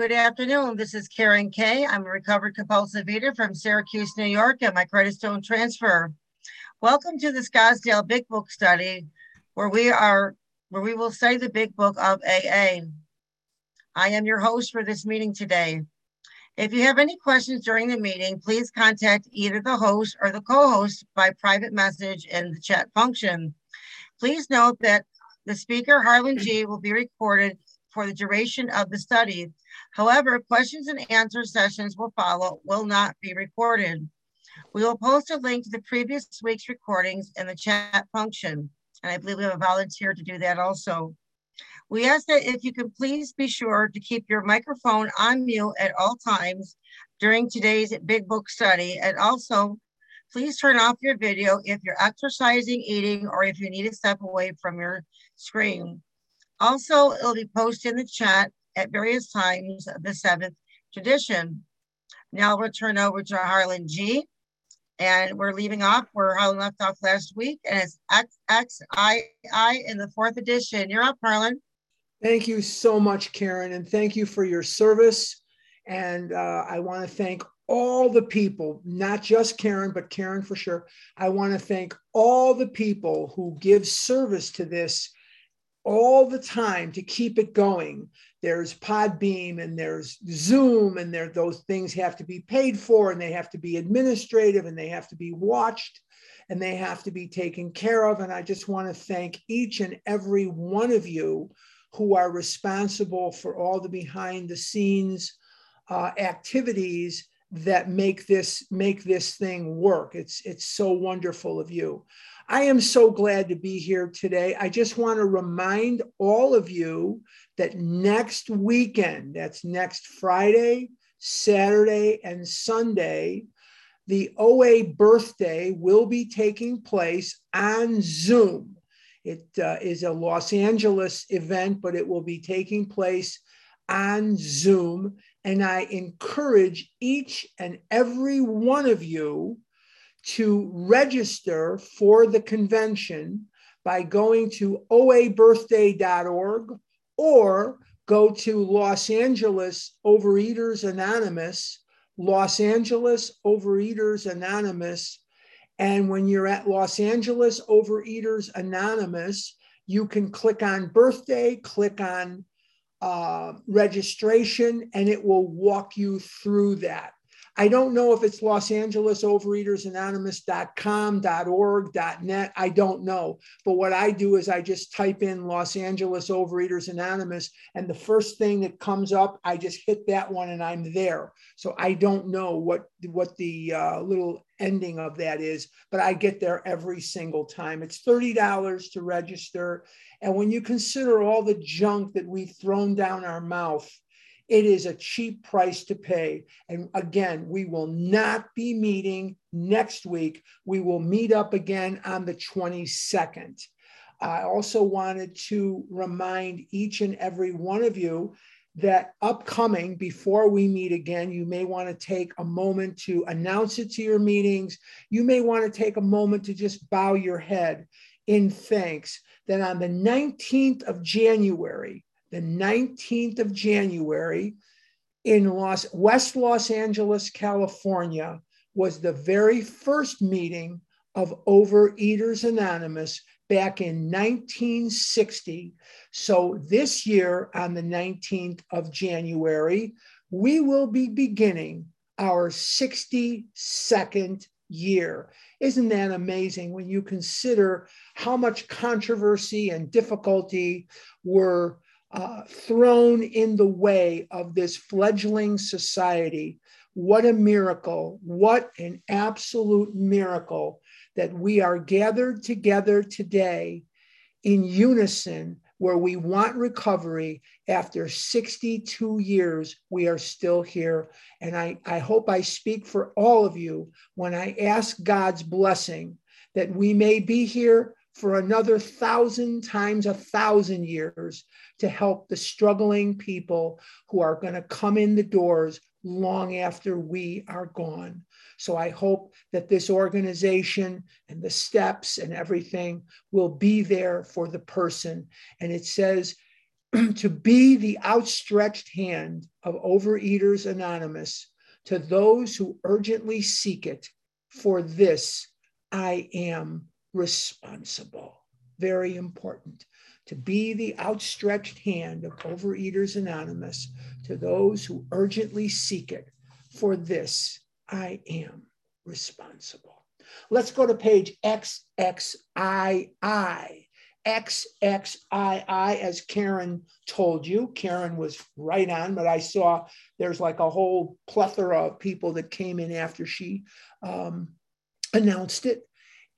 Good afternoon. This is Karen Kay. I'm a recovered compulsive eater from Syracuse, New York, and my credit don't transfer. Welcome to the Scottsdale Big Book Study, where we are where we will study the Big Book of AA. I am your host for this meeting today. If you have any questions during the meeting, please contact either the host or the co-host by private message in the chat function. Please note that the speaker, Harlan G, will be recorded for the duration of the study. However, questions and answer sessions will follow, will not be recorded. We will post a link to the previous week's recordings in the chat function. And I believe we have a volunteer to do that also. We ask that if you can please be sure to keep your microphone on mute at all times during today's big book study. And also, please turn off your video if you're exercising, eating, or if you need to step away from your screen. Also, it'll be posted in the chat at various times of the seventh tradition. Now we'll turn over to Harlan G. And we're leaving off where Harlan left off last week, and it's XXII in the fourth edition. You're up, Harlan. Thank you so much, Karen, and thank you for your service. And uh, I want to thank all the people, not just Karen, but Karen for sure. I want to thank all the people who give service to this all the time to keep it going. There's Podbean and there's Zoom, and there those things have to be paid for, and they have to be administrative, and they have to be watched, and they have to be taken care of. And I just want to thank each and every one of you who are responsible for all the behind the scenes uh, activities that make this make this thing work. It's it's so wonderful of you. I am so glad to be here today. I just want to remind all of you that next weekend, that's next Friday, Saturday, and Sunday, the OA birthday will be taking place on Zoom. It uh, is a Los Angeles event, but it will be taking place on Zoom. And I encourage each and every one of you to register for the convention by going to oabirthday.org or go to Los Angeles Overeaters Anonymous, Los Angeles Overeaters Anonymous. And when you're at Los Angeles Overeaters Anonymous, you can click on birthday, click on uh, registration, and it will walk you through that. I don't know if it's Los Angeles Overeaters Anonymous.com, .org, .net. I don't know. But what I do is I just type in Los Angeles Overeaters Anonymous, and the first thing that comes up, I just hit that one, and I'm there. So I don't know what what the uh, little ending of that is, but I get there every single time. It's thirty dollars to register, and when you consider all the junk that we've thrown down our mouth it is a cheap price to pay. And again, we will not be meeting next week. We will meet up again on the 22nd. I also wanted to remind each and every one of you that upcoming, before we meet again, you may want to take a moment to announce it to your meetings. You may want to take a moment to just bow your head in thanks that on the 19th of January, the 19th of January in Los, West Los Angeles, California, was the very first meeting of Overeaters Anonymous back in 1960. So this year, on the 19th of January, we will be beginning our 62nd year. Isn't that amazing when you consider how much controversy and difficulty were uh, thrown in the way of this fledgling society. What a miracle. What an absolute miracle that we are gathered together today in unison where we want recovery after 62 years we are still here and I, I hope i speak for all of you when i ask god's blessing that we may be here for another thousand times a thousand years to help the struggling people who are going to come in the doors long after we are gone. So I hope that this organization and the steps and everything will be there for the person. And it says, to be the outstretched hand of Overeaters Anonymous to those who urgently seek it. For this I am responsible. Very important. To be the outstretched hand of Overeaters Anonymous to those who urgently seek it. For this I am responsible. Let's go to page XXII. XXII, as Karen told you. Karen was right on, but I saw there's like a whole plethora of people that came in after she um, announced it.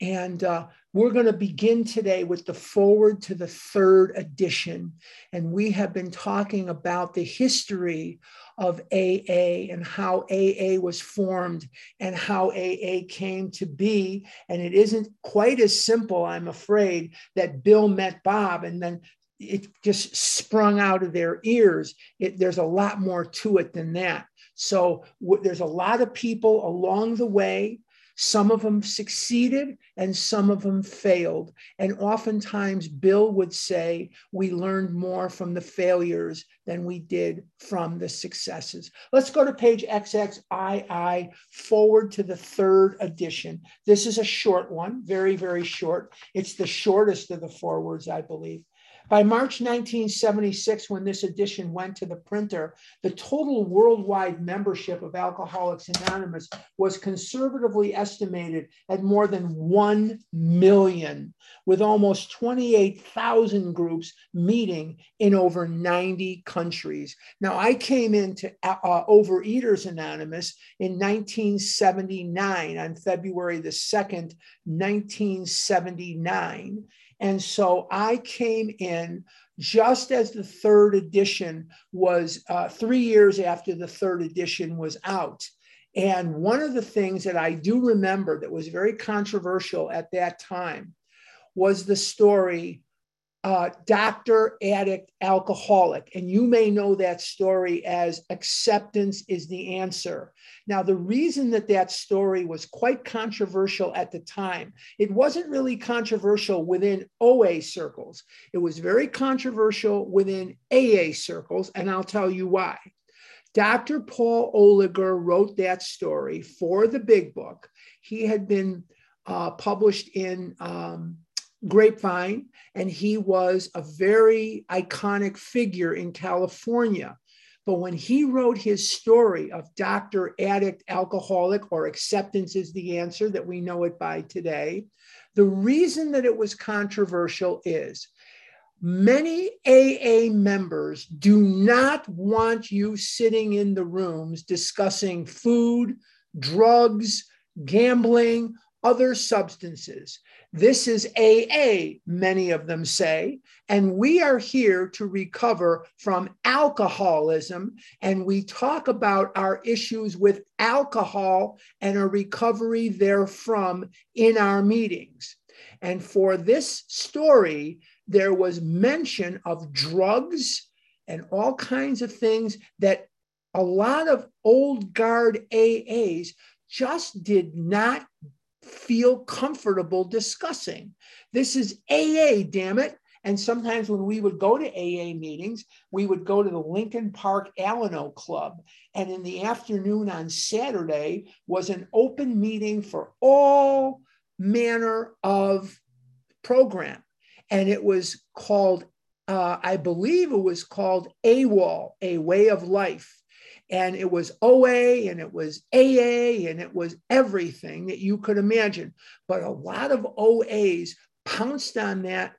And uh, we're going to begin today with the forward to the third edition. And we have been talking about the history of AA and how AA was formed and how AA came to be. And it isn't quite as simple, I'm afraid, that Bill met Bob and then it just sprung out of their ears. It, there's a lot more to it than that. So w- there's a lot of people along the way some of them succeeded and some of them failed. And oftentimes, Bill would say, We learned more from the failures than we did from the successes. Let's go to page XXII, forward to the third edition. This is a short one, very, very short. It's the shortest of the forwards, I believe. By March 1976, when this edition went to the printer, the total worldwide membership of Alcoholics Anonymous was conservatively estimated at more than 1 million, with almost 28,000 groups meeting in over 90 countries. Now, I came into uh, uh Overeaters Anonymous in 1979, on February the 2nd, 1979. And so I came in just as the third edition was uh, three years after the third edition was out. And one of the things that I do remember that was very controversial at that time was the story uh, doctor, addict, alcoholic. And you may know that story as acceptance is the answer. Now, the reason that that story was quite controversial at the time, it wasn't really controversial within OA circles. It was very controversial within AA circles. And I'll tell you why. Dr. Paul Ohliger wrote that story for the big book. He had been uh, published in um, Grapevine, and he was a very iconic figure in California. But when he wrote his story of Dr. Addict Alcoholic, or Acceptance is the Answer that we know it by today, the reason that it was controversial is many AA members do not want you sitting in the rooms discussing food, drugs, gambling, other substances. This is AA, many of them say, and we are here to recover from alcoholism. And we talk about our issues with alcohol and a recovery therefrom in our meetings. And for this story, there was mention of drugs and all kinds of things that a lot of old guard AAs just did not feel comfortable discussing. This is AA, damn it. And sometimes when we would go to AA meetings, we would go to the Lincoln Park Alano Club. And in the afternoon on Saturday was an open meeting for all manner of program. And it was called, uh, I believe it was called AWOL, A Way of Life and it was OA and it was AA and it was everything that you could imagine. But a lot of OAs pounced on that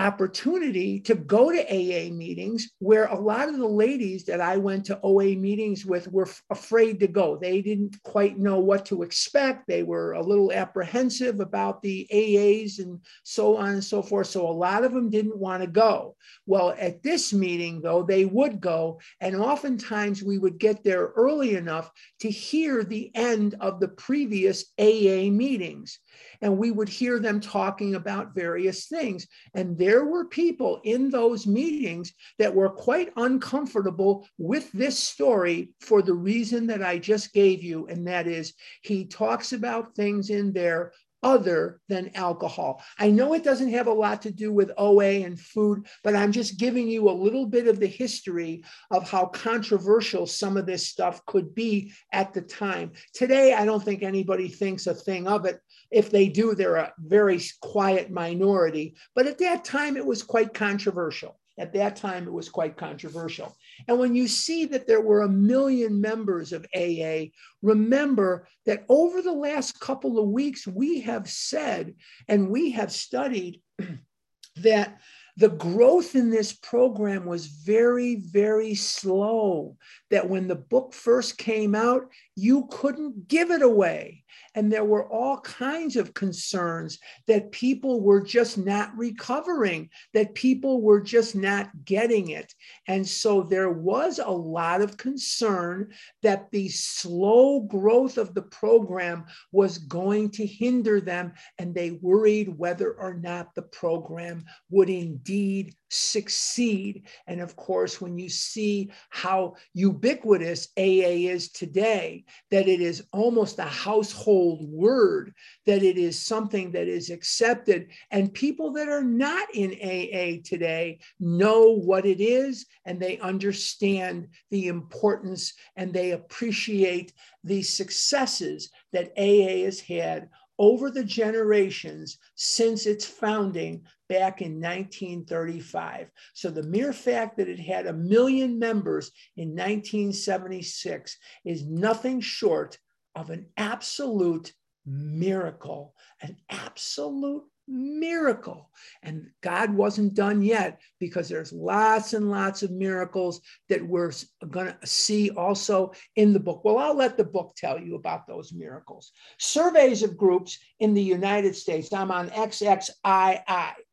opportunity to go to AA meetings where a lot of the ladies that I went to OA meetings with were f- afraid to go. They didn't quite know what to expect. They were a little apprehensive about the AAs and so on and so forth. So a lot of them didn't want to go. Well, at this meeting, though, they would go. And oftentimes we would get there early enough to hear the end of the previous AA meetings and we would hear them talking about various things. And there were people in those meetings that were quite uncomfortable with this story for the reason that I just gave you. And that is, he talks about things in there other than alcohol. I know it doesn't have a lot to do with OA and food, but I'm just giving you a little bit of the history of how controversial some of this stuff could be at the time. Today, I don't think anybody thinks a thing of it. If they do, they're a very quiet minority. But at that time, it was quite controversial. At that time, it was quite controversial. And when you see that there were a million members of AA, remember that over the last couple of weeks, we have said and we have studied that the growth in this program was very, very slow. That when the book first came out, you couldn't give it away. And there were all kinds of concerns that people were just not recovering, that people were just not getting it. And so there was a lot of concern that the slow growth of the program was going to hinder them. And they worried whether or not the program would indeed succeed. And of course, when you see how ubiquitous AA is today, that it is almost a household word, that it is something that is accepted, and people that are not in AA today know what it is and they understand the importance and they appreciate the successes that AA has had over the generations since its founding back in 1935. So the mere fact that it had a million members in 1976 is nothing short of an absolute miracle, an absolute miracle. And God wasn't done yet because there's lots and lots of miracles that we're going to see also in the book. Well, I'll let the book tell you about those miracles. Surveys of groups in the United States. I'm on XXII,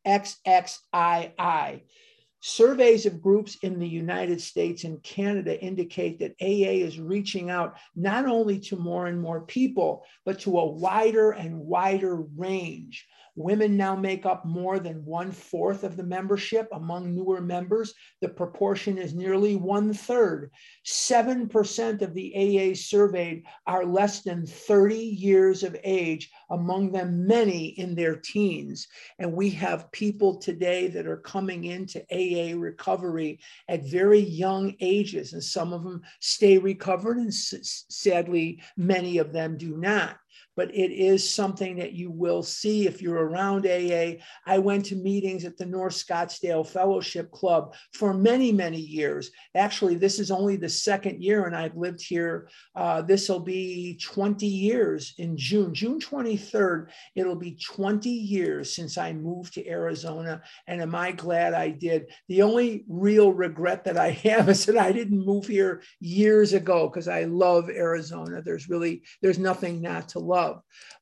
XXII. Surveys of groups in the United States and Canada indicate that AA is reaching out not only to more and more people, but to a wider and wider range. Women now make up more than one fourth of the membership among newer members. The proportion is nearly one third. 7% of the AA surveyed are less than 30 years of age, among them many in their teens. And we have people today that are coming into AA recovery at very young ages, and some of them stay recovered, and sadly, many of them do not but it is something that you will see if you're around AA. I went to meetings at the North Scottsdale Fellowship Club for many, many years. Actually, this is only the second year, and I've lived here. Uh, this will be 20 years in June, June 23rd. It'll be 20 years since I moved to Arizona, and am I glad I did? The only real regret that I have is that I didn't move here years ago because I love Arizona. There's really there's nothing not to love.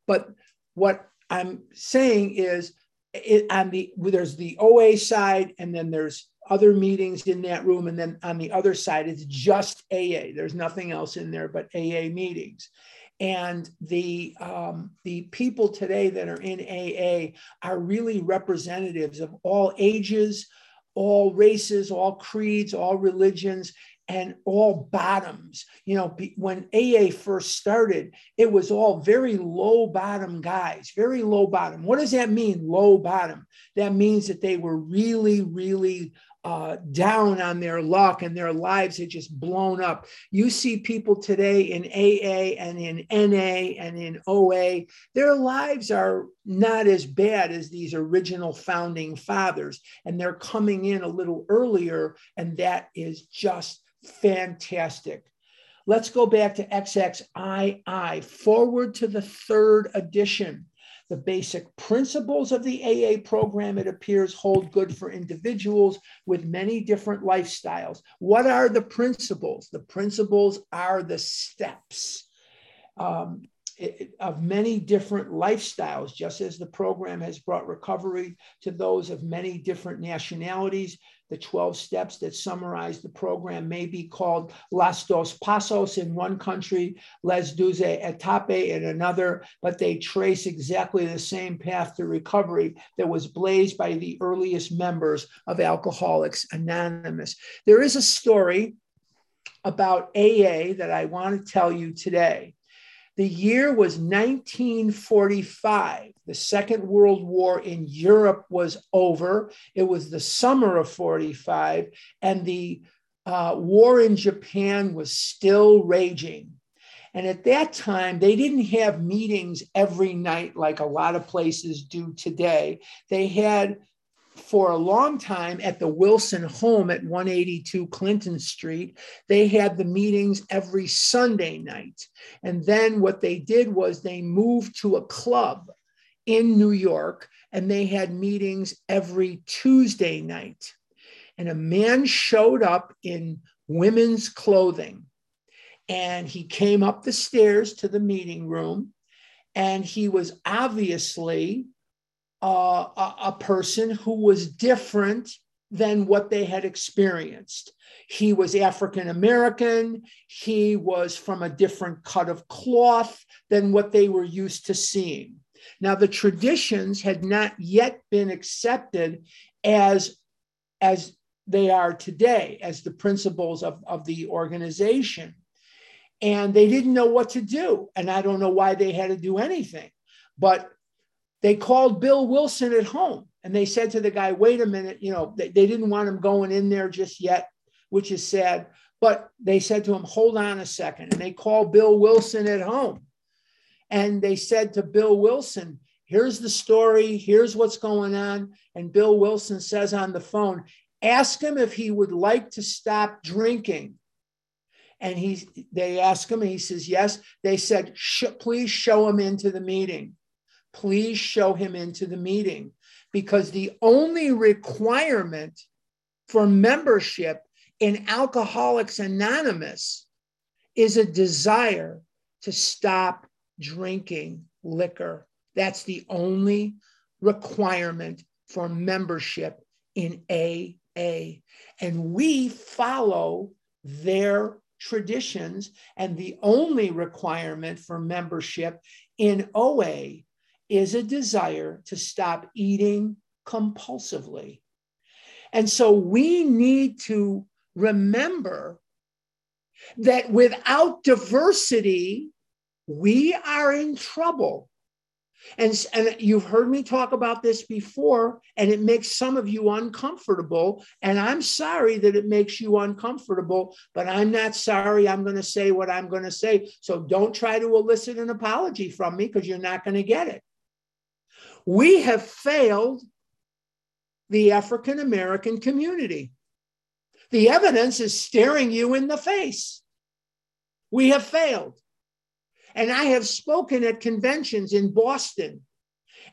But what I'm saying is, it, on the there's the OA side, and then there's other meetings in that room, and then on the other side it's just AA. There's nothing else in there but AA meetings. And the um, the people today that are in AA are really representatives of all ages, all races, all creeds, all religions, and all bottoms. You know, when AA first started, it was all very low bottom guys, very low bottom. What does that mean, low bottom? That means that they were really, really uh, down on their luck and their lives had just blown up. You see people today in AA and in NA and in OA, their lives are not as bad as these original founding fathers, and they're coming in a little earlier, and that is just fantastic. Let's go back to XXII, forward to the third edition. The basic principles of the AA program, it appears, hold good for individuals with many different lifestyles. What are the principles? The principles are the steps. Um, of many different lifestyles, just as the program has brought recovery to those of many different nationalities. The 12 steps that summarize the program may be called Las Dos Pasos in one country, Les Douze Etape in another, but they trace exactly the same path to recovery that was blazed by the earliest members of Alcoholics Anonymous. There is a story about AA that I want to tell you today. The year was 1945. The Second World War in Europe was over. It was the summer of 45, and the uh, war in Japan was still raging. And at that time, they didn't have meetings every night like a lot of places do today. They had for a long time at the Wilson home at 182 Clinton Street. They had the meetings every Sunday night. And then what they did was they moved to a club in New York and they had meetings every Tuesday night. And a man showed up in women's clothing and he came up the stairs to the meeting room and he was obviously a, a person who was different than what they had experienced. He was African American. He was from a different cut of cloth than what they were used to seeing. Now, the traditions had not yet been accepted as, as they are today, as the principles of, of the organization. And they didn't know what to do. And I don't know why they had to do anything. But they called Bill Wilson at home and they said to the guy, wait a minute, you know, they, they didn't want him going in there just yet, which is sad. But they said to him, hold on a second. And they called Bill Wilson at home. And they said to Bill Wilson, here's the story, here's what's going on. And Bill Wilson says on the phone, ask him if he would like to stop drinking. And he, they ask him, and he says, yes. They said, please show him into the meeting please show him into the meeting because the only requirement for membership in Alcoholics Anonymous is a desire to stop drinking liquor. That's the only requirement for membership in AA. And we follow their traditions. And the only requirement for membership in OA is a desire to stop eating compulsively. And so we need to remember that without diversity, we are in trouble. And, and you've heard me talk about this before, and it makes some of you uncomfortable. And I'm sorry that it makes you uncomfortable, but I'm not sorry. I'm going to say what I'm going to say. So don't try to elicit an apology from me because you're not going to get it. We have failed the African American community. The evidence is staring you in the face. We have failed. And I have spoken at conventions in Boston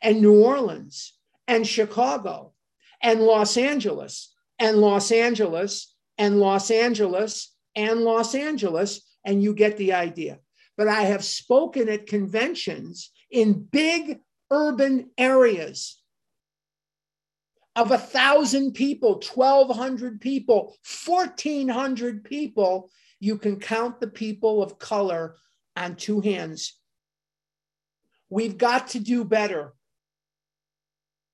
and New Orleans and Chicago and Los Angeles and Los Angeles and Los Angeles and Los Angeles, and you get the idea. But I have spoken at conventions in big urban areas of a thousand people, 1,200 people, 1,400 people, you can count the people of color on two hands. We've got to do better.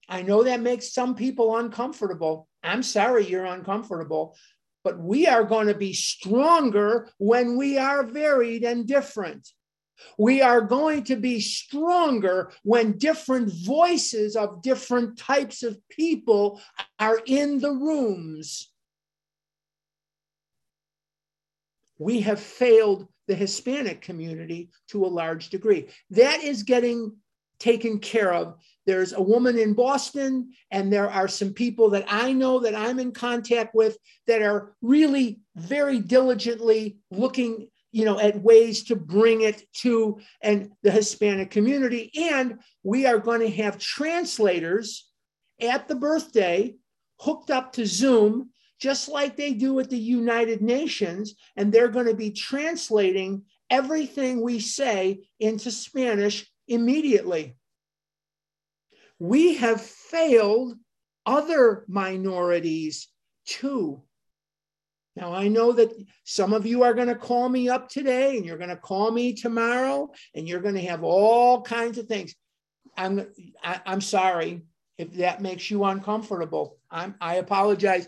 I know that makes some people uncomfortable. I'm sorry you're uncomfortable, but we are going to be stronger when we are varied and different. We are going to be stronger when different voices of different types of people are in the rooms. We have failed the Hispanic community to a large degree. That is getting taken care of. There's a woman in Boston, and there are some people that I know that I'm in contact with that are really very diligently looking you know, at ways to bring it to and the Hispanic community. And we are going to have translators at the birthday hooked up to Zoom, just like they do at the United Nations. And they're going to be translating everything we say into Spanish immediately. We have failed other minorities too. Now, I know that some of you are going to call me up today and you're going to call me tomorrow and you're going to have all kinds of things. I'm, I, am i am sorry if that makes you uncomfortable. I'm, I apologize.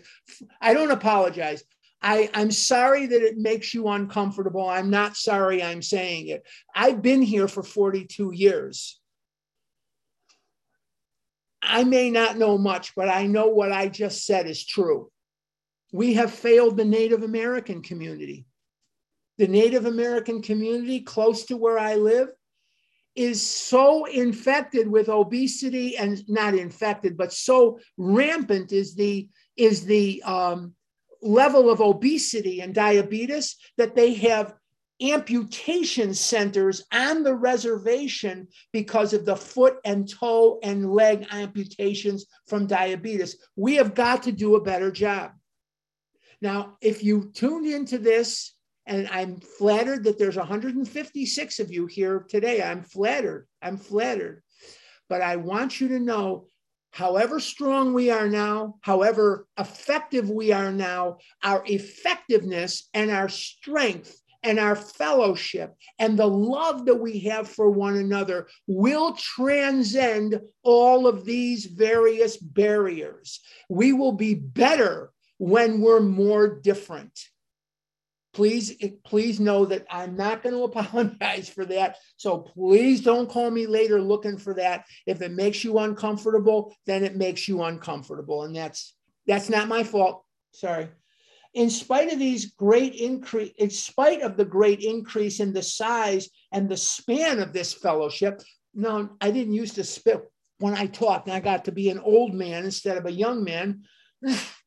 I don't apologize. I, I'm sorry that it makes you uncomfortable. I'm not sorry I'm saying it. I've been here for 42 years. I may not know much, but I know what I just said is true. We have failed the Native American community. The Native American community close to where I live is so infected with obesity and not infected, but so rampant is the is the um, level of obesity and diabetes that they have amputation centers on the reservation because of the foot and toe and leg amputations from diabetes. We have got to do a better job. Now, if you tuned into this, and I'm flattered that there's 156 of you here today, I'm flattered. I'm flattered. But I want you to know however strong we are now, however effective we are now, our effectiveness and our strength and our fellowship and the love that we have for one another will transcend all of these various barriers. We will be better when we're more different. Please please know that i'm not going to apologize for that. So please don't call me later looking for that. If it makes you uncomfortable then it makes you uncomfortable and that's that's not my fault. Sorry. In spite of these great increase in spite of the great increase in the size and the span of this fellowship no i didn't used to spit when i talked and i got to be an old man instead of a young man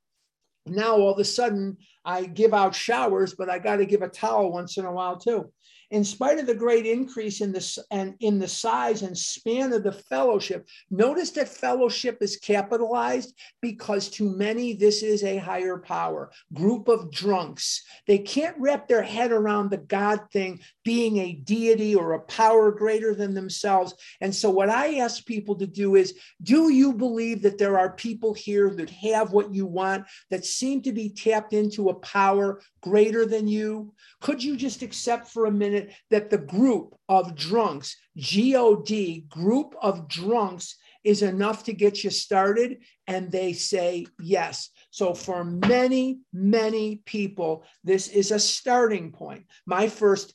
now all of a sudden I give out showers, but I got to give a towel once in a while too in spite of the great increase in the, and in the size and span of the fellowship, notice that fellowship is capitalized because to many this is a higher power. Group of drunks. They can't wrap their head around the God thing being a deity or a power greater than themselves. And so, what I ask people to do is do you believe that there are people here that have what you want, that seem to be tapped into a power greater than you? Could you just accept for a minute that the group of drunks, GOD, group of drunks, is enough to get you started? And they say yes. So, for many, many people, this is a starting point. My first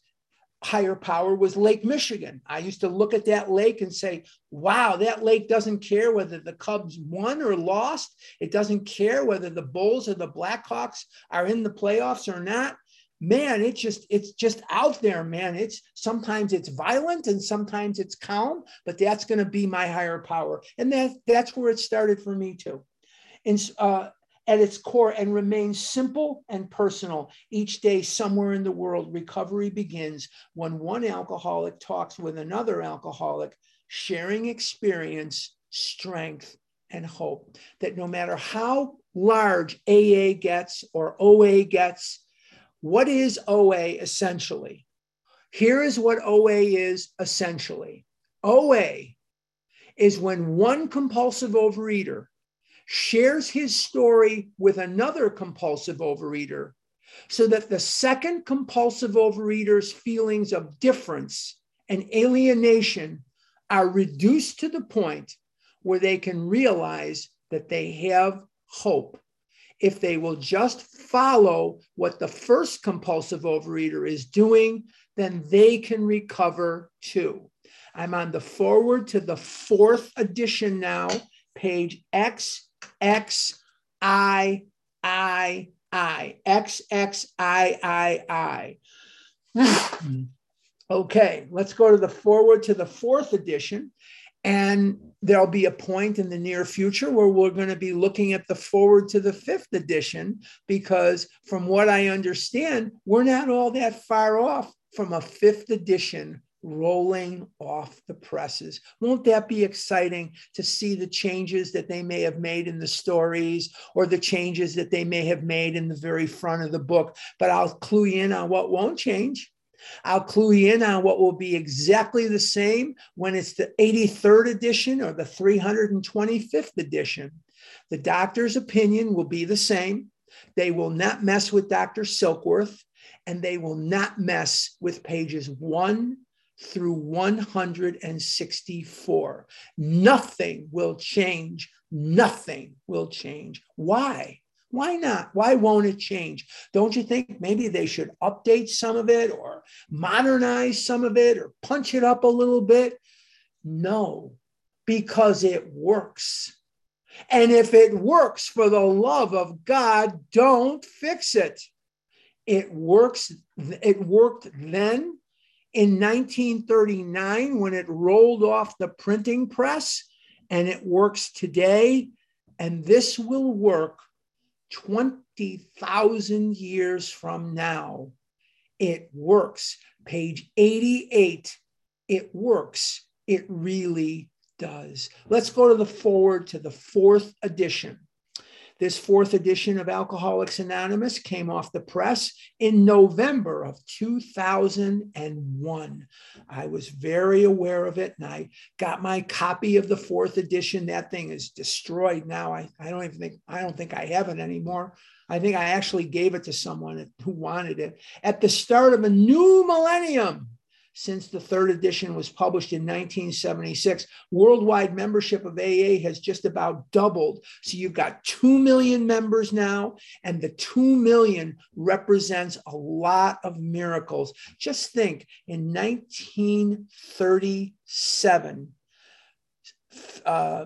higher power was Lake Michigan. I used to look at that lake and say, wow, that lake doesn't care whether the Cubs won or lost. It doesn't care whether the Bulls or the Blackhawks are in the playoffs or not man it's just it's just out there man. It's sometimes it's violent and sometimes it's calm but that's going to be my higher power. And that that's where it started for me too. And uh, at its core and remains simple and personal. Each day somewhere in the world recovery begins when one alcoholic talks with another alcoholic sharing experience strength and hope. That no matter how large aa gets or oa gets what is OA essentially? Here is what OA is essentially OA is when one compulsive overeater shares his story with another compulsive overeater so that the second compulsive overeater's feelings of difference and alienation are reduced to the point where they can realize that they have hope if they will just follow what the first compulsive overeater is doing, then they can recover too. I'm on the forward to the fourth edition now, page X, X, I, I, I, X, X, I, I, I. Hmm. okay, let's go to the forward to the fourth edition. And there'll be a point in the near future where we're going to be looking at the forward to the fifth edition, because from what I understand, we're not all that far off from a fifth edition rolling off the presses. Won't that be exciting to see the changes that they may have made in the stories or the changes that they may have made in the very front of the book? But I'll clue you in on what won't change. I'll clue you in on what will be exactly the same when it's the 83rd edition or the 325th edition. The doctor's opinion will be the same. They will not mess with Dr. Silkworth, and they will not mess with pages 1 through 164. Nothing will change. Nothing will change. Why? Why not? Why won't it change? Don't you think maybe they should update some of it or modernize some of it or punch it up a little bit? No, because it works. And if it works for the love of God, don't fix it. It works. It worked then in 1939 when it rolled off the printing press, and it works today. And this will work 20,000 years from now. It works. Page 88. It works. It really does. Let's go to the forward to the fourth edition. This fourth edition of Alcoholics Anonymous came off the press in November of 2001. I was very aware of it and I got my copy of the fourth edition. That thing is destroyed now. I, I don't even think I don't think I have it anymore. I think I actually gave it to someone who wanted it at the start of a new millennium since the third edition was published in 1976. Worldwide membership of AA has just about doubled. So you've got 2 million members now, and the 2 million represents a lot of miracles. Just think in 1937, uh,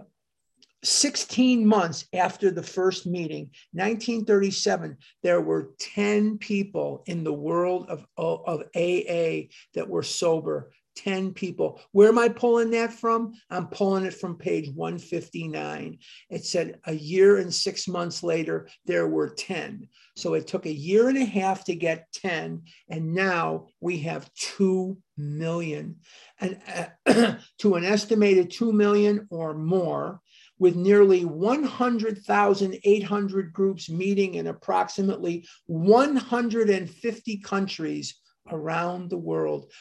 16 months after the first meeting, 1937, there were 10 people in the world of, of AA that were sober. 10 people. Where am I pulling that from? I'm pulling it from page 159. It said a year and six months later, there were 10. So it took a year and a half to get 10. And now we have 2 million. And uh, to an estimated 2 million or more, with nearly 100,800 groups meeting in approximately 150 countries around the world.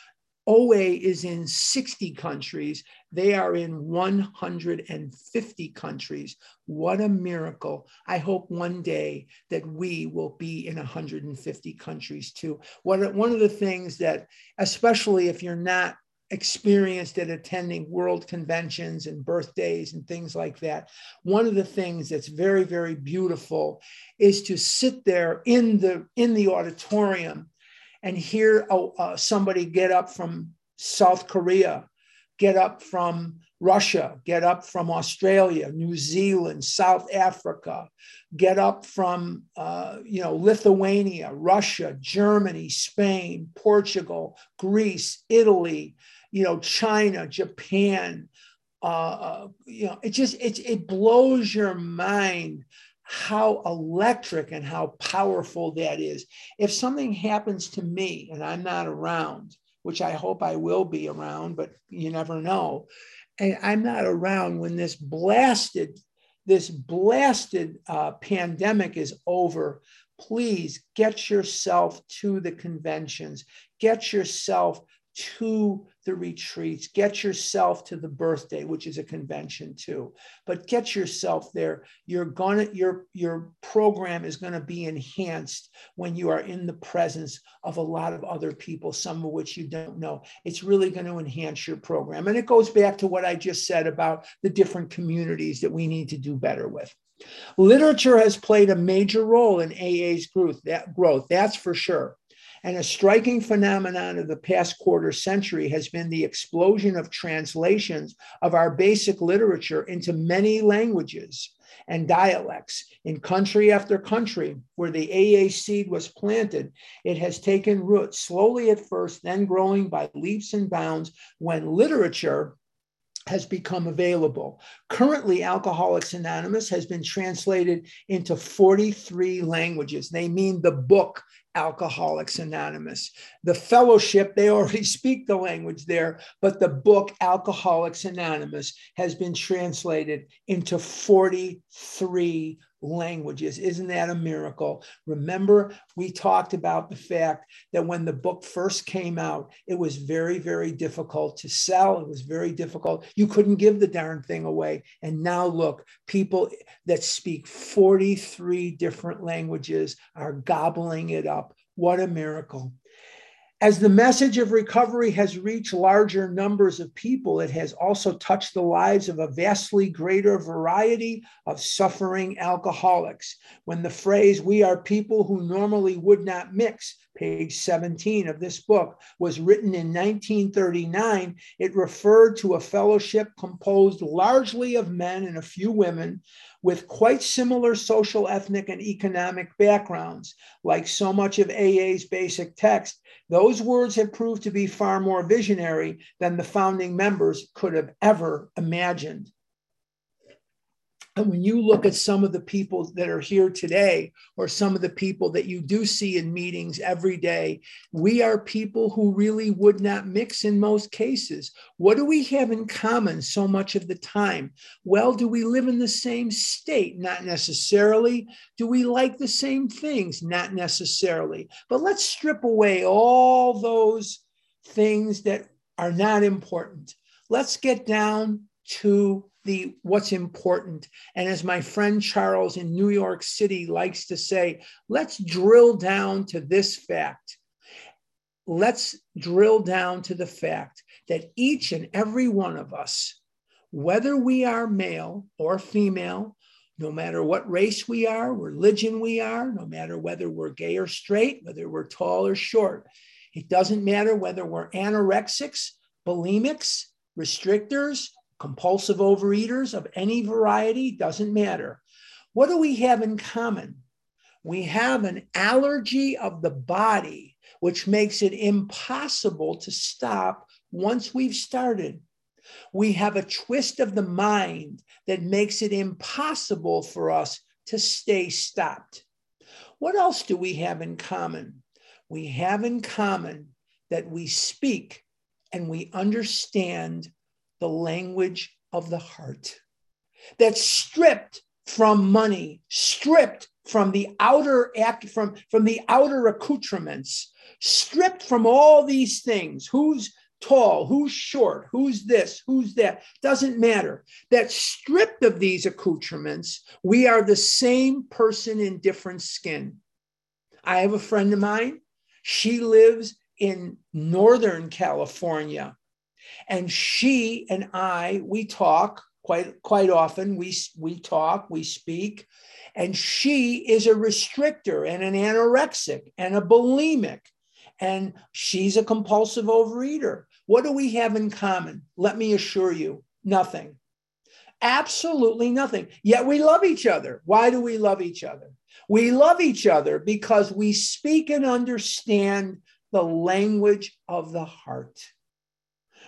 OA is in 60 countries. They are in 150 countries. What a miracle. I hope one day that we will be in 150 countries too. One, one of the things that, especially if you're not experienced at attending world conventions and birthdays and things like that one of the things that's very very beautiful is to sit there in the in the auditorium and hear uh, somebody get up from south korea get up from russia get up from australia new zealand south africa get up from uh, you know lithuania russia germany spain portugal greece italy you know, China, Japan. Uh, uh, you know, it just it it blows your mind how electric and how powerful that is. If something happens to me and I'm not around, which I hope I will be around, but you never know, and I'm not around when this blasted this blasted uh, pandemic is over, please get yourself to the conventions, get yourself to the retreats, get yourself to the birthday, which is a convention too. But get yourself there. You're gonna your your program is gonna be enhanced when you are in the presence of a lot of other people, some of which you don't know. It's really going to enhance your program. And it goes back to what I just said about the different communities that we need to do better with. Literature has played a major role in AA's growth, that growth, that's for sure. And a striking phenomenon of the past quarter century has been the explosion of translations of our basic literature into many languages and dialects in country after country where the AA seed was planted. It has taken root slowly at first, then growing by leaps and bounds when literature has become available. Currently, Alcoholics Anonymous has been translated into 43 languages. They mean the book Alcoholics Anonymous. The fellowship, they already speak the language there, but the book Alcoholics Anonymous has been translated into 43 languages. Isn't that a miracle? Remember, we talked about the fact that when the book first came out, it was very, very difficult to sell. It was very difficult. You couldn't give the darn thing away. And now look, people that speak 43 different languages are gobbling it up. What a miracle. As the message of recovery has reached larger numbers of people, it has also touched the lives of a vastly greater variety of suffering alcoholics. When the phrase, we are people who normally would not mix, page 17 of this book, was written in 1939, it referred to a fellowship composed largely of men and a few women with quite similar social, ethnic, and economic backgrounds. Like so much of AA's basic text, those words have proved to be far more visionary than the founding members could have ever imagined. And when you look at some of the people that are here today, or some of the people that you do see in meetings every day, we are people who really would not mix in most cases. What do we have in common so much of the time? Well, do we live in the same state? Not necessarily. Do we like the same things? Not necessarily. But let's strip away all those things that are not important. Let's get down to the what's important. And as my friend Charles in New York City likes to say, let's drill down to this fact. Let's drill down to the fact that each and every one of us, whether we are male or female, no matter what race we are, religion we are, no matter whether we're gay or straight, whether we're tall or short, it doesn't matter whether we're anorexics, bulimics, restrictors, compulsive overeaters of any variety, doesn't matter. What do we have in common? We have an allergy of the body, which makes it impossible to stop once we've started. We have a twist of the mind that makes it impossible for us to stay stopped. What else do we have in common? We have in common that we speak and we understand the language of the heart that's stripped from money, stripped from the outer act, from, from the outer accoutrements, stripped from all these things. Who's tall, who's short, who's this, who's that, doesn't matter. That stripped of these accoutrements, we are the same person in different skin. I have a friend of mine. She lives in Northern California. And she and I, we talk quite quite often. We we talk, we speak, and she is a restrictor and an anorexic and a bulimic, and she's a compulsive overeater. What do we have in common? Let me assure you, nothing. Absolutely nothing. Yet we love each other. Why do we love each other? We love each other because we speak and understand the language of the heart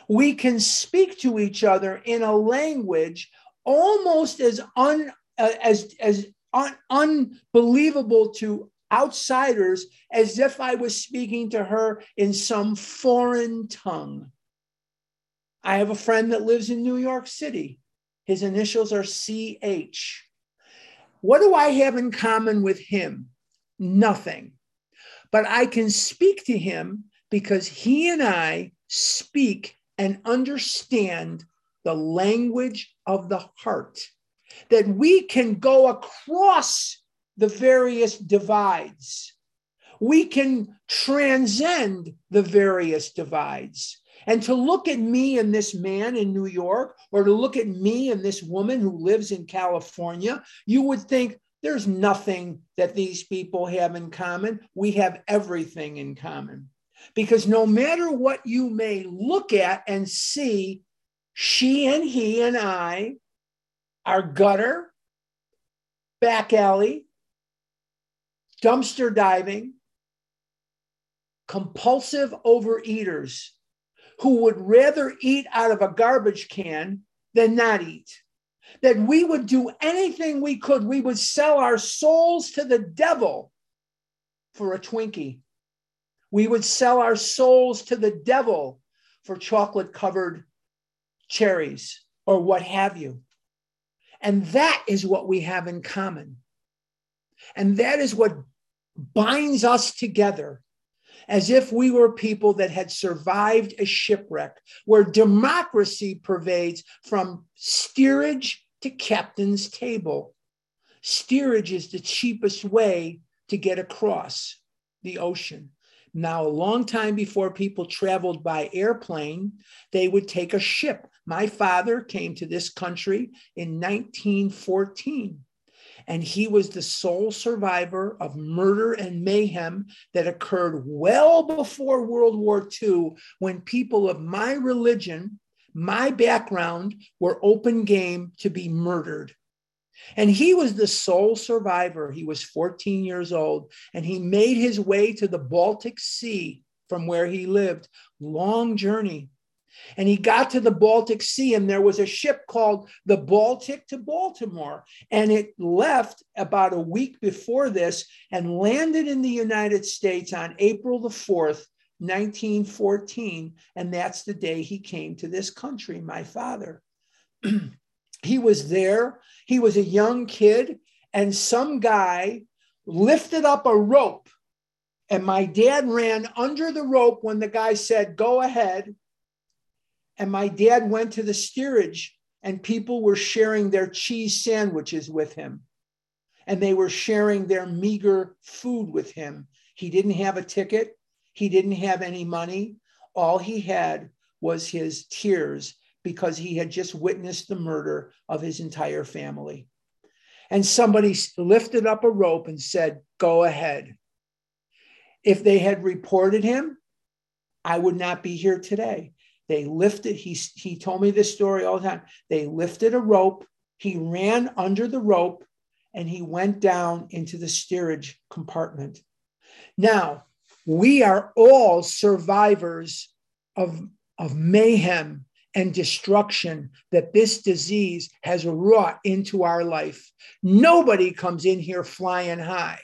we can speak to each other in a language almost as un uh, as as un, unbelievable to outsiders as if I was speaking to her in some foreign tongue. I have a friend that lives in New York City. His initials are CH. What do I have in common with him? Nothing. But I can speak to him because he and I speak and understand the language of the heart, that we can go across the various divides. We can transcend the various divides. And to look at me and this man in New York, or to look at me and this woman who lives in California, you would think there's nothing that these people have in common. We have everything in common. Because no matter what you may look at and see, she and he and I are gutter, back alley, dumpster diving, compulsive overeaters who would rather eat out of a garbage can than not eat. That we would do anything we could. We would sell our souls to the devil for a Twinkie. We would sell our souls to the devil for chocolate covered cherries or what have you. And that is what we have in common. And that is what binds us together as if we were people that had survived a shipwreck where democracy pervades from steerage to captain's table. Steerage is the cheapest way to get across the ocean Now, a long time before people traveled by airplane, they would take a ship. My father came to this country in 1914 and he was the sole survivor of murder and mayhem that occurred well before World War II when people of my religion, my background, were open game to be murdered. And he was the sole survivor. He was 14 years old, and he made his way to the Baltic Sea from where he lived. Long journey. And he got to the Baltic Sea, and there was a ship called the Baltic to Baltimore. And it left about a week before this and landed in the United States on April the 4th, 1914. And that's the day he came to this country, my father. he was there, he was a young kid, and some guy lifted up a rope. And my dad ran under the rope when the guy said, Go ahead and my dad went to the steerage, and people were sharing their cheese sandwiches with him. And they were sharing their meager food with him. He didn't have a ticket, he didn't have any money. All he had was his tears because he had just witnessed the murder of his entire family. And somebody lifted up a rope and said, Go ahead. If they had reported him, I would not be here today. They lifted, he, he told me this story all the time. They lifted a rope, he ran under the rope, and he went down into the steerage compartment. Now, we are all survivors of, of mayhem and destruction that this disease has wrought into our life. Nobody comes in here flying high.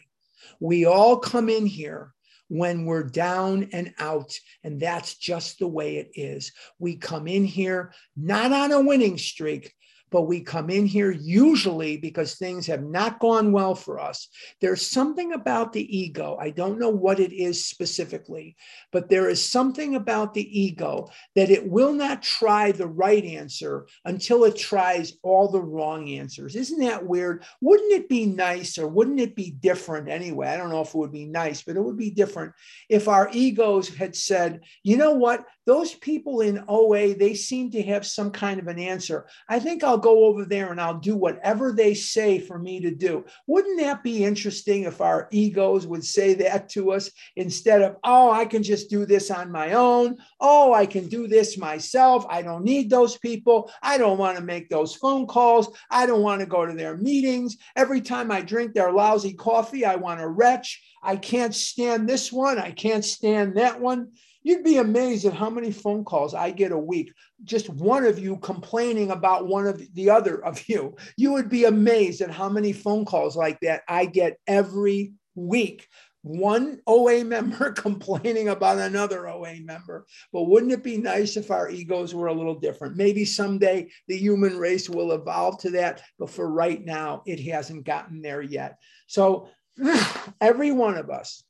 We all come in here when we're down and out. And that's just the way it is. We come in here not on a winning streak, but we come in here usually because things have not gone well for us. There's something about the ego. I don't know what it is specifically, but there is something about the ego that it will not try the right answer until it tries all the wrong answers. Isn't that weird? Wouldn't it be nice or wouldn't it be different anyway? I don't know if it would be nice, but it would be different if our egos had said, you know what? Those people in OA, they seem to have some kind of an answer. I think I'll go over there and I'll do whatever they say for me to do. Wouldn't that be interesting if our egos would say that to us instead of, oh, I can just do this on my own. Oh, I can do this myself. I don't need those people. I don't want to make those phone calls. I don't want to go to their meetings. Every time I drink their lousy coffee, I want to retch. I can't stand this one. I can't stand that one. You'd be amazed at how many phone calls I get a week. Just one of you complaining about one of the other of you. You would be amazed at how many phone calls like that I get every week. One OA member complaining about another OA member. But wouldn't it be nice if our egos were a little different? Maybe someday the human race will evolve to that. But for right now, it hasn't gotten there yet. So every one of us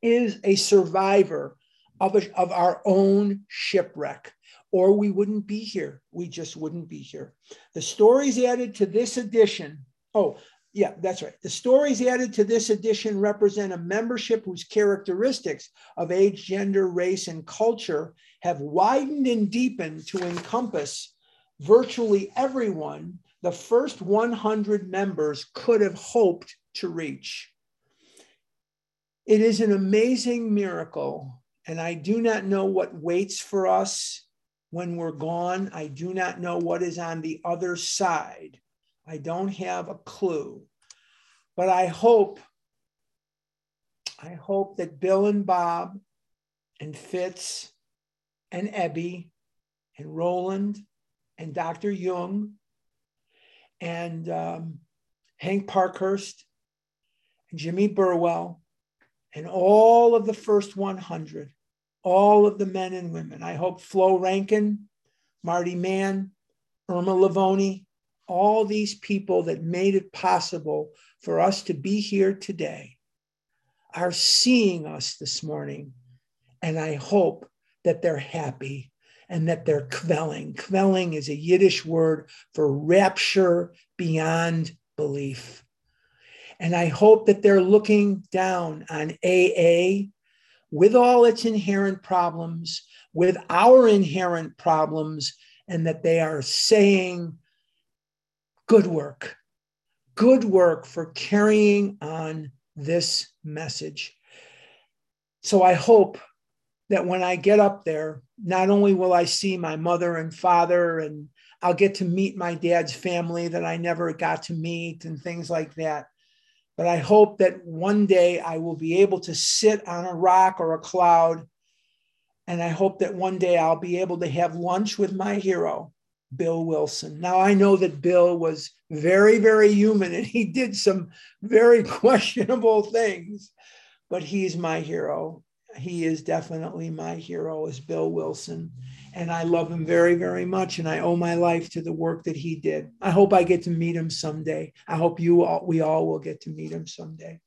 is a survivor of, a, of our own shipwreck, or we wouldn't be here. We just wouldn't be here. The stories added to this edition, oh, yeah, that's right. The stories added to this edition represent a membership whose characteristics of age, gender, race, and culture have widened and deepened to encompass virtually everyone the first 100 members could have hoped to reach. It is an amazing miracle and I do not know what waits for us when we're gone. I do not know what is on the other side. I don't have a clue. But I hope, I hope that Bill and Bob and Fitz and Ebby and Rowland and Dr. Jung and um, Hank Parkhurst and Jimmy Burwell and all of the first 100 all of the men and women. I hope Flo Rankin, Marty Mann, Irma Lavoni, all these people that made it possible for us to be here today are seeing us this morning. And I hope that they're happy and that they're kvelling. Kvelling is a Yiddish word for rapture beyond belief. And I hope that they're looking down on AA with all its inherent problems, with our inherent problems, and that they are saying, Good work, good work for carrying on this message. So I hope that when I get up there, not only will I see my mother and father, and I'll get to meet my dad's family that I never got to meet and things like that. But I hope that one day I will be able to sit on a rock or a cloud. And I hope that one day I'll be able to have lunch with my hero, Bill Wilson. Now, I know that Bill was very, very human and he did some very questionable things, but he's my hero. He is definitely my hero, is Bill Wilson and I love him very, very much. And I owe my life to the work that he did. I hope I get to meet him someday. I hope you all, we all will get to meet him someday.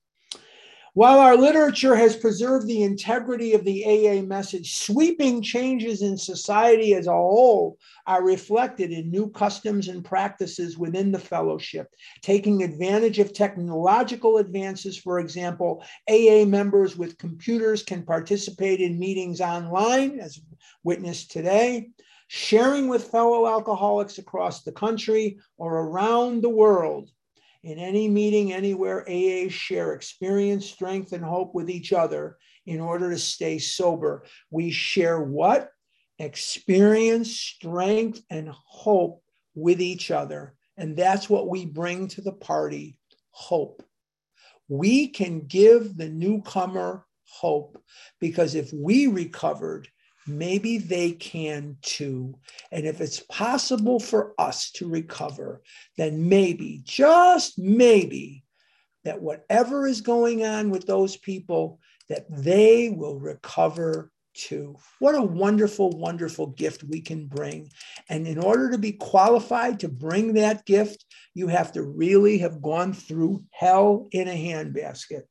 While our literature has preserved the integrity of the AA message, sweeping changes in society as a whole are reflected in new customs and practices within the fellowship. Taking advantage of technological advances, for example, AA members with computers can participate in meetings online, as witnessed today, sharing with fellow alcoholics across the country or around the world in any meeting, anywhere, AA share experience, strength, and hope with each other in order to stay sober. We share what? Experience, strength, and hope with each other. And that's what we bring to the party hope. We can give the newcomer hope because if we recovered, maybe they can too. And if it's possible for us to recover, then maybe, just maybe, that whatever is going on with those people, that they will recover too. What a wonderful, wonderful gift we can bring. And in order to be qualified to bring that gift, you have to really have gone through hell in a handbasket.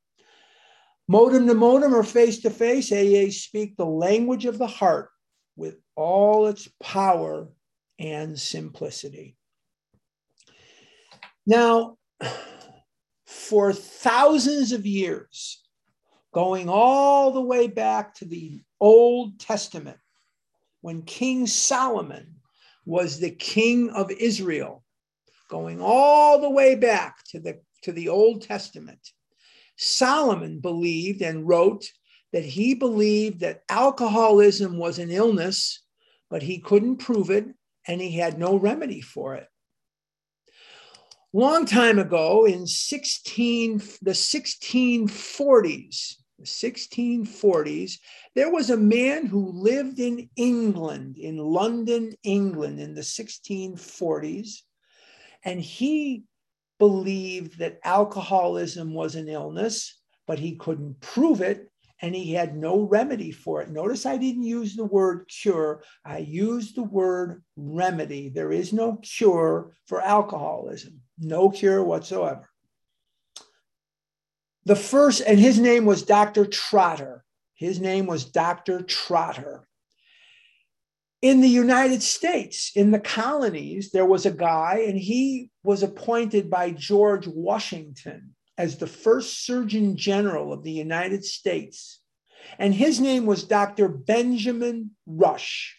Modem to modem or face to face, AA speak the language of the heart with all its power and simplicity. Now, for thousands of years, going all the way back to the Old Testament, when King Solomon was the king of Israel, going all the way back to the, to the Old Testament, Solomon believed and wrote that he believed that alcoholism was an illness, but he couldn't prove it and he had no remedy for it. Long time ago in 16 the 1640s, the 1640s, there was a man who lived in England, in London, England, in the 1640s, and he believed that alcoholism was an illness, but he couldn't prove it and he had no remedy for it. Notice I didn't use the word cure, I used the word remedy. There is no cure for alcoholism, no cure whatsoever. The first, and his name was Dr. Trotter. His name was Dr. Trotter in the United States, in the colonies, there was a guy, and he was appointed by George Washington as the first Surgeon General of the United States. And his name was Dr. Benjamin Rush.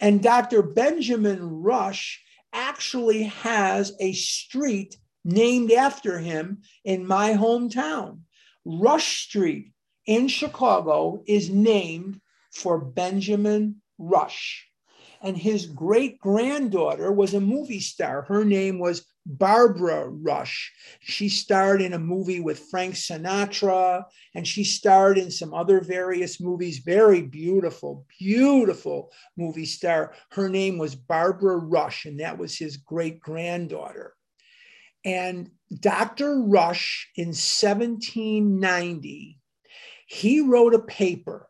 And Dr. Benjamin Rush actually has a street named after him in my hometown. Rush Street in Chicago is named for Benjamin Rush. And his great granddaughter was a movie star. Her name was Barbara Rush. She starred in a movie with Frank Sinatra, and she starred in some other various movies. Very beautiful, beautiful movie star. Her name was Barbara Rush, and that was his great granddaughter. And Dr. Rush in 1790, he wrote a paper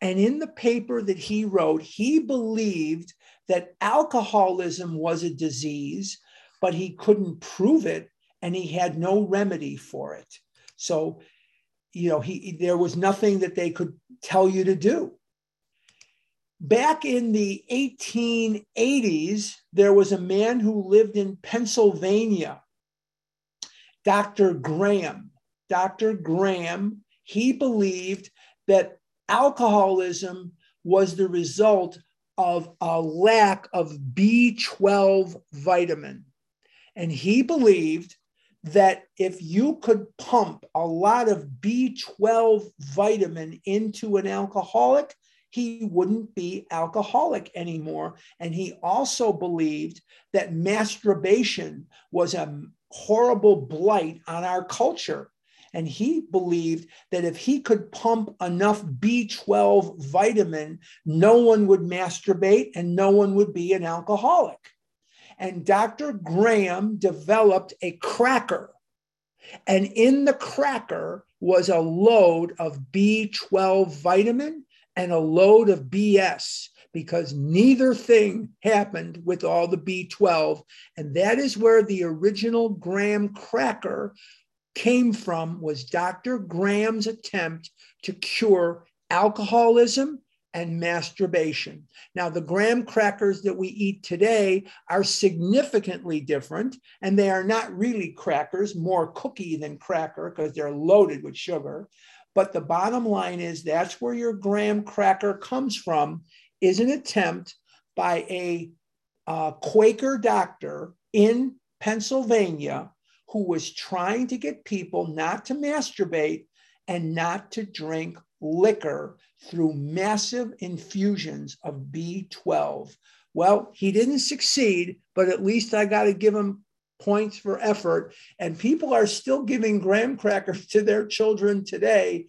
and in the paper that he wrote, he believed that alcoholism was a disease, but he couldn't prove it and he had no remedy for it. So, you know, he there was nothing that they could tell you to do. Back in the 1880s, there was a man who lived in Pennsylvania, Dr. Graham. Dr. Graham, he believed that alcoholism was the result of a lack of B12 vitamin. And he believed that if you could pump a lot of B12 vitamin into an alcoholic, he wouldn't be alcoholic anymore. And he also believed that masturbation was a horrible blight on our culture. And he believed that if he could pump enough B12 vitamin, no one would masturbate and no one would be an alcoholic. And Dr. Graham developed a cracker. And in the cracker was a load of B12 vitamin and a load of BS because neither thing happened with all the B12. And that is where the original Graham cracker came from was Dr. Graham's attempt to cure alcoholism and masturbation. Now, the graham crackers that we eat today are significantly different, and they are not really crackers, more cookie than cracker because they're loaded with sugar. But the bottom line is that's where your graham cracker comes from, is an attempt by a uh, Quaker doctor in Pennsylvania who was trying to get people not to masturbate and not to drink liquor through massive infusions of B12. Well, he didn't succeed, but at least I got to give him points for effort. And people are still giving graham crackers to their children today,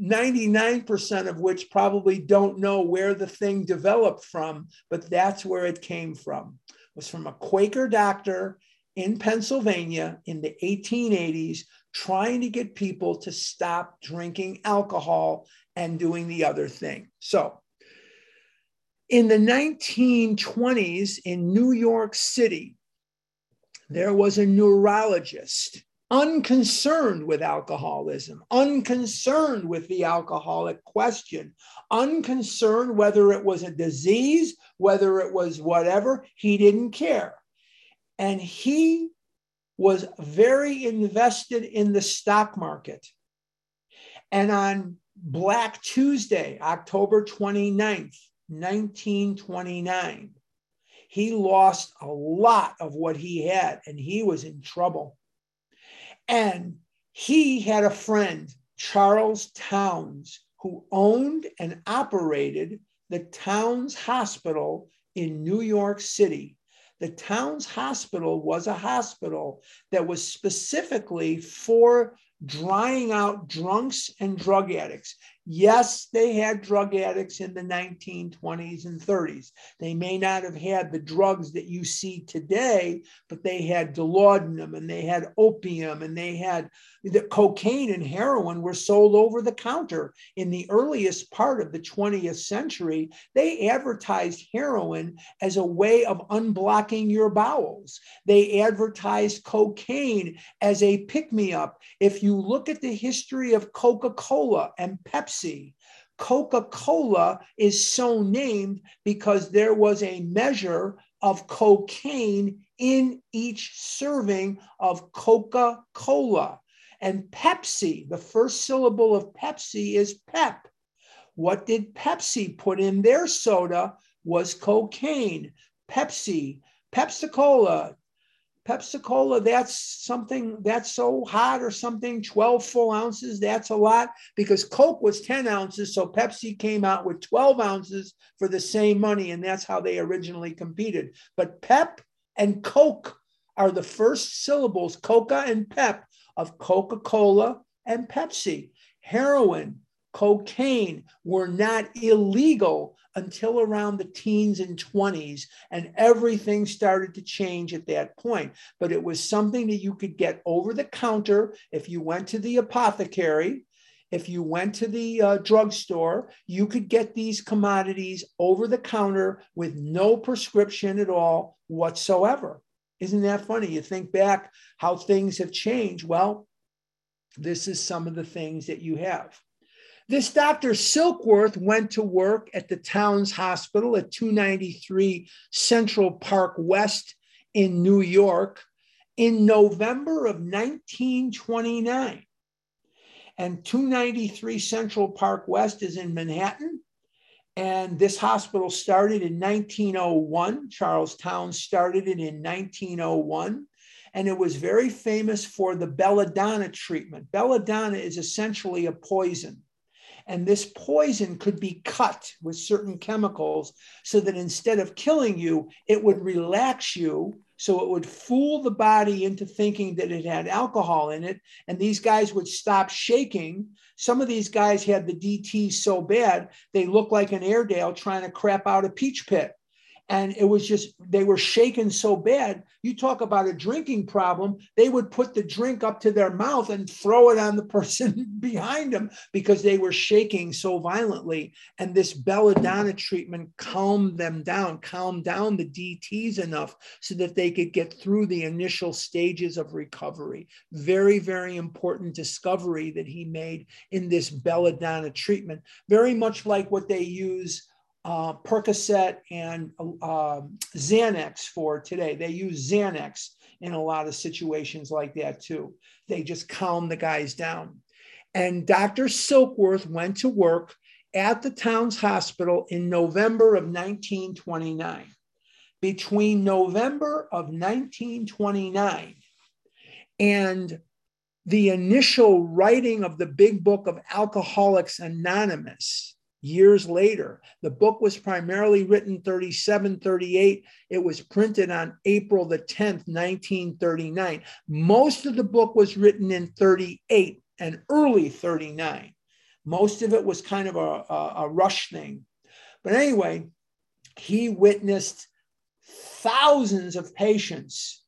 99% of which probably don't know where the thing developed from, but that's where it came from. It was from a Quaker doctor in Pennsylvania in the 1880s trying to get people to stop drinking alcohol and doing the other thing. So, in the 1920s in New York City, there was a neurologist unconcerned with alcoholism, unconcerned with the alcoholic question, unconcerned whether it was a disease, whether it was whatever, he didn't care. And he was very invested in the stock market. And on Black Tuesday, October 29th, 1929, he lost a lot of what he had and he was in trouble. And he had a friend, Charles Towns, who owned and operated the Towns Hospital in New York City the Towns Hospital was a hospital that was specifically for drying out drunks and drug addicts. Yes, they had drug addicts in the 1920s and 30s. They may not have had the drugs that you see today, but they had laudanum and they had opium and they had the cocaine and heroin were sold over the counter. In the earliest part of the 20th century, they advertised heroin as a way of unblocking your bowels. They advertised cocaine as a pick me up. If you look at the history of Coca Cola and Pepsi, Pepsi. Coca Cola is so named because there was a measure of cocaine in each serving of Coca Cola. And Pepsi, the first syllable of Pepsi is pep. What did Pepsi put in their soda was cocaine. Pepsi, Pepsi Cola, Pepsi Cola, that's something that's so hot or something, 12 full ounces, that's a lot because Coke was 10 ounces. So Pepsi came out with 12 ounces for the same money. And that's how they originally competed. But Pep and Coke are the first syllables, Coca and Pep, of Coca Cola and Pepsi. Heroin, cocaine were not illegal until around the teens and 20s. And everything started to change at that point. But it was something that you could get over the counter if you went to the apothecary. If you went to the uh, drugstore, you could get these commodities over the counter with no prescription at all whatsoever. Isn't that funny? You think back how things have changed. Well, this is some of the things that you have. This Dr. Silkworth went to work at the Towns Hospital at 293 Central Park West in New York in November of 1929. And 293 Central Park West is in Manhattan. And this hospital started in 1901. Charles Towns started it in 1901. And it was very famous for the belladonna treatment. Belladonna is essentially a poison. And this poison could be cut with certain chemicals so that instead of killing you, it would relax you. So it would fool the body into thinking that it had alcohol in it. And these guys would stop shaking. Some of these guys had the DT so bad, they looked like an Airedale trying to crap out a peach pit and it was just they were shaken so bad. You talk about a drinking problem they would put the drink up to their mouth and throw it on the person behind them because they were shaking so violently. And this belladonna treatment calmed them down calmed down the dts enough so that they could get through the initial stages of recovery. Very very important discovery that he made in this belladonna treatment. Very much like what they use uh, Percocet and uh, Xanax for today. They use Xanax in a lot of situations like that too. They just calm the guys down. And Dr. Silkworth went to work at the Towns Hospital in November of 1929. Between November of 1929 and the initial writing of the big book of Alcoholics Anonymous, years later. The book was primarily written 37, 38. It was printed on April the 10th, 1939. Most of the book was written in 38 and early 39. Most of it was kind of a, a, a rush thing. But anyway, he witnessed thousands of patients,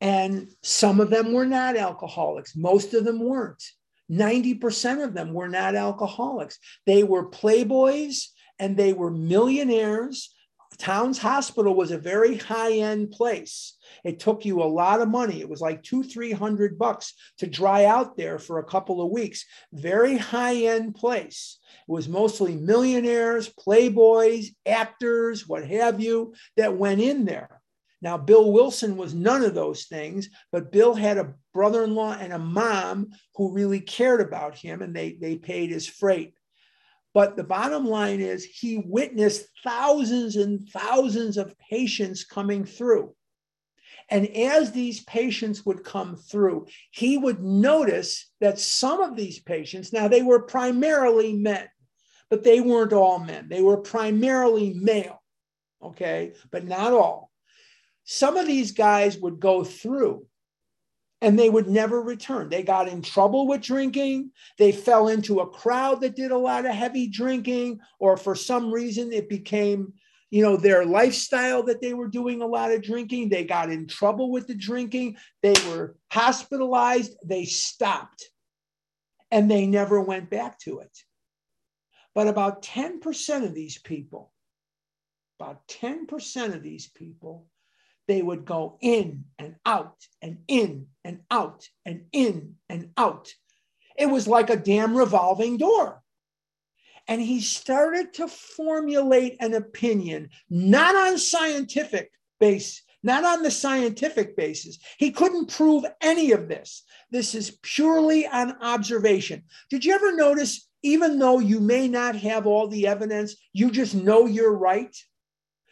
and some of them were not alcoholics, most of them weren't. 90% of them were not alcoholics. They were playboys and they were millionaires. Towns Hospital was a very high end place. It took you a lot of money. It was like two, three hundred bucks to dry out there for a couple of weeks. Very high end place. It was mostly millionaires, playboys, actors, what have you, that went in there. Now, Bill Wilson was none of those things, but Bill had a brother in law and a mom who really cared about him and they, they paid his freight. But the bottom line is, he witnessed thousands and thousands of patients coming through. And as these patients would come through, he would notice that some of these patients, now they were primarily men, but they weren't all men. They were primarily male, okay, but not all some of these guys would go through and they would never return. They got in trouble with drinking. They fell into a crowd that did a lot of heavy drinking, or for some reason it became, you know, their lifestyle that they were doing a lot of drinking. They got in trouble with the drinking. They were hospitalized. They stopped and they never went back to it. But about 10% of these people, about 10% of these people they would go in and out and in and out and in and out. It was like a damn revolving door. And he started to formulate an opinion, not on scientific base, not on the scientific basis. He couldn't prove any of this. This is purely on observation. Did you ever notice, even though you may not have all the evidence, you just know you're right?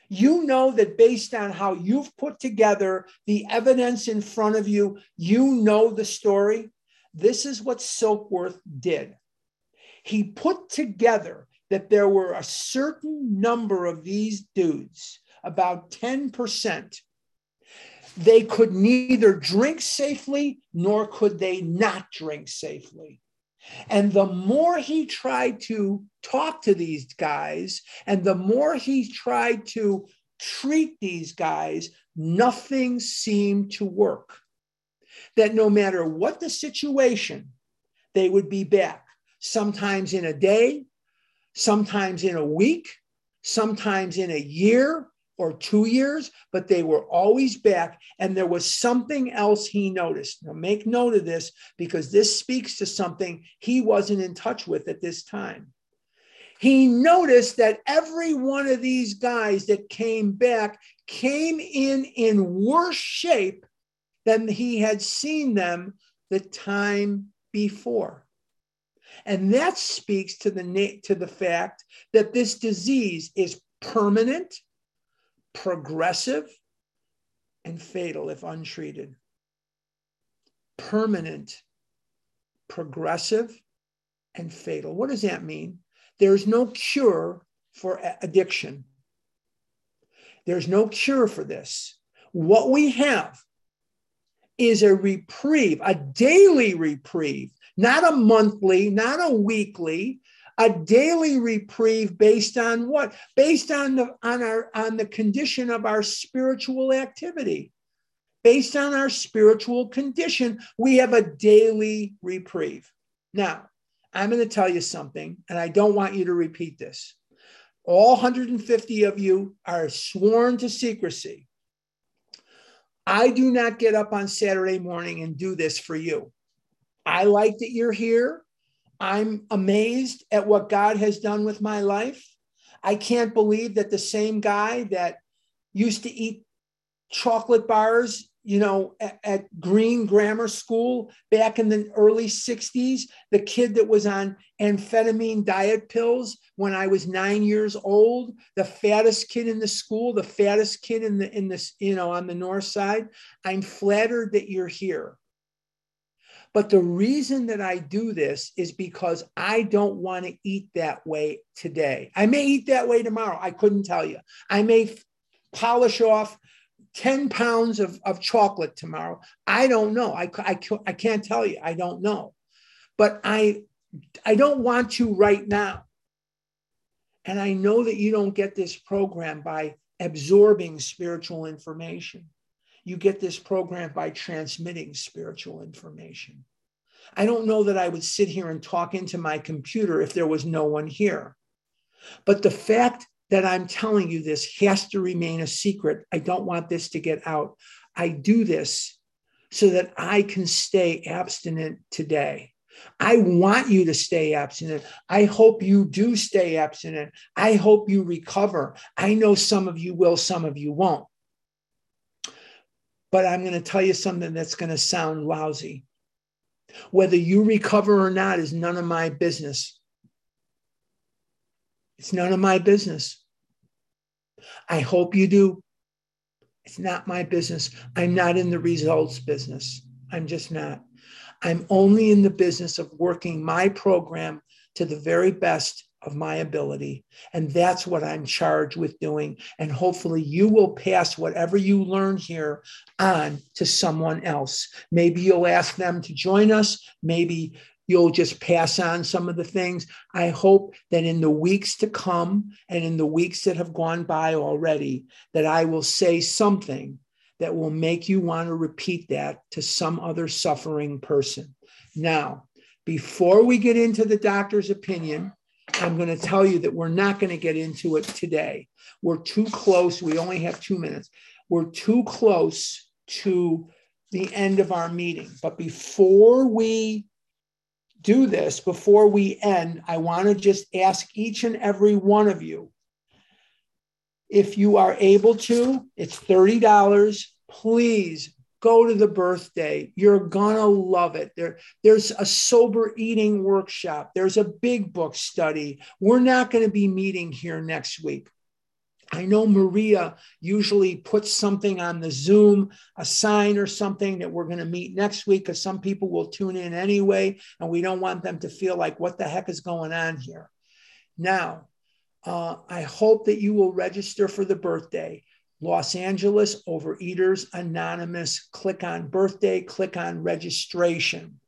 You know that based on how you've put together the evidence in front of you, you know the story. This is what Silkworth did. He put together that there were a certain number of these dudes, about 10%. They could neither drink safely nor could they not drink safely. And the more he tried to talk to these guys and the more he tried to treat these guys, nothing seemed to work. That no matter what the situation, they would be back, sometimes in a day, sometimes in a week, sometimes in a year, or two years, but they were always back. And there was something else he noticed. Now, make note of this because this speaks to something he wasn't in touch with at this time. He noticed that every one of these guys that came back came in in worse shape than he had seen them the time before. And that speaks to the, to the fact that this disease is permanent, progressive, and fatal if untreated. Permanent, progressive, and fatal. What does that mean? There's no cure for addiction. There's no cure for this. What we have is a reprieve, a daily reprieve, not a monthly, not a weekly, a daily reprieve based on what? Based on the on our on the condition of our spiritual activity. Based on our spiritual condition, we have a daily reprieve. Now, I'm going to tell you something, and I don't want you to repeat this. All 150 of you are sworn to secrecy. I do not get up on Saturday morning and do this for you. I like that you're here. I'm amazed at what God has done with my life. I can't believe that the same guy that used to eat chocolate bars, you know, at, at, Green Grammar School back in the early 60s, the kid that was on amphetamine diet pills when I was nine years old, the fattest kid in the school, the fattest kid in the in this, you know, on the north side. I'm flattered that you're here. But the reason that I do this is because I don't want to eat that way today. I may eat that way tomorrow. I couldn't tell you. I may polish off 10 pounds of, of chocolate tomorrow. I don't know. I, I, I can't tell you. I don't know. But I, I don't want you right now. And I know that you don't get this program by absorbing spiritual information. You get this program by transmitting spiritual information. I don't know that I would sit here and talk into my computer if there was no one here. But the fact that I'm telling you this has to remain a secret. I don't want this to get out. I do this so that I can stay abstinent today. I want you to stay abstinent. I hope you do stay abstinent. I hope you recover. I know some of you will, some of you won't. But I'm going to tell you something that's going to sound lousy. Whether you recover or not is none of my business. It's none of my business. I hope you do. It's not my business. I'm not in the results business. I'm just not. I'm only in the business of working my program to the very best of my ability. And that's what I'm charged with doing. And hopefully, you will pass whatever you learn here on to someone else. Maybe you'll ask them to join us. Maybe you'll just pass on some of the things. I hope that in the weeks to come and in the weeks that have gone by already, that I will say something that will make you want to repeat that to some other suffering person. Now, before we get into the doctor's opinion, I'm going to tell you that we're not going to get into it today. We're too close. We only have two minutes. We're too close to the end of our meeting. But before we do this, before we end, I want to just ask each and every one of you if you are able to, it's $30. Please go to the birthday. You're gonna love it. There, there's a sober eating workshop. There's a big book study. We're not going to be meeting here next week. I know Maria usually puts something on the Zoom, a sign or something that we're going to meet next week because some people will tune in anyway, and we don't want them to feel like, what the heck is going on here? Now, uh, I hope that you will register for the birthday. Los Angeles Overeaters Anonymous. Click on birthday, click on registration.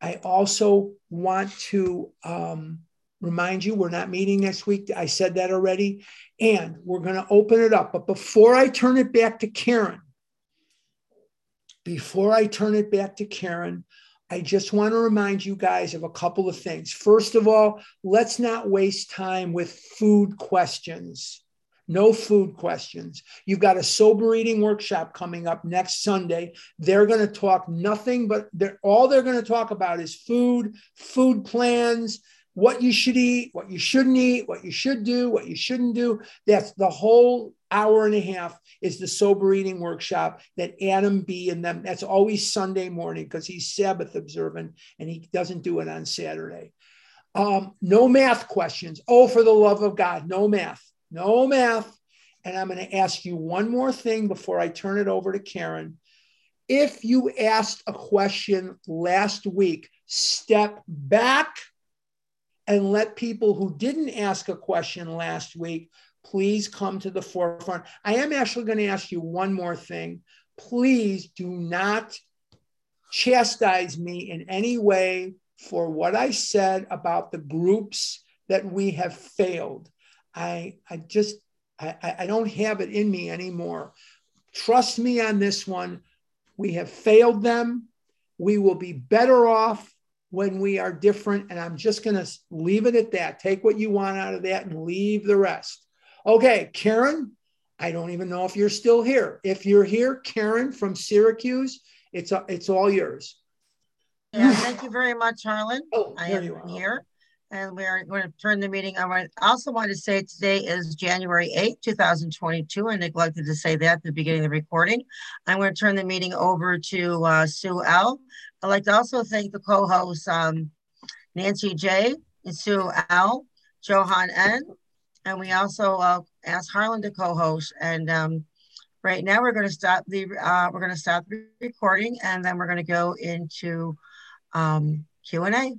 I also want to um, remind you we're not meeting next week. I said that already. And we're going to open it up. But before I turn it back to Karen, before I turn it back to Karen, I just want to remind you guys of a couple of things. First of all, let's not waste time with food questions no food questions. You've got a sober eating workshop coming up next Sunday. They're going to talk nothing but they're, all they're going to talk about is food, food plans, what you should eat, what you shouldn't eat, what you should do, what you shouldn't do. That's the whole hour and a half is the sober eating workshop that Adam B and them. That's always Sunday morning because he's Sabbath observant and he doesn't do it on Saturday. Um, no math questions. Oh, for the love of God, no math, no math. And I'm going to ask you one more thing before I turn it over to Karen. If you asked a question last week, step back and let people who didn't ask a question last week please come to the forefront. I am actually going to ask you one more thing. Please do not chastise me in any way for what I said about the groups that we have failed. I, I just, I, I don't have it in me anymore. Trust me on this one. We have failed them. We will be better off when we are different. And I'm just going to leave it at that. Take what you want out of that and leave the rest. Okay, Karen, I don't even know if you're still here. If you're here, Karen from Syracuse, it's, it's all yours. Yeah, thank you very much, Harlan. Oh, I am here. And we are going to turn the meeting. I also want to say today is January 8, 2022. I neglected to say that at the beginning of the recording. I'm going to turn the meeting over to uh, Sue L. I'd like to also thank the co-hosts um, Nancy J. and Sue L. Johan N. And we also uh, asked Harlan to co-host. And um, right now we're going to stop the uh, we're going to stop the recording and then we're going to go into um, Q&A.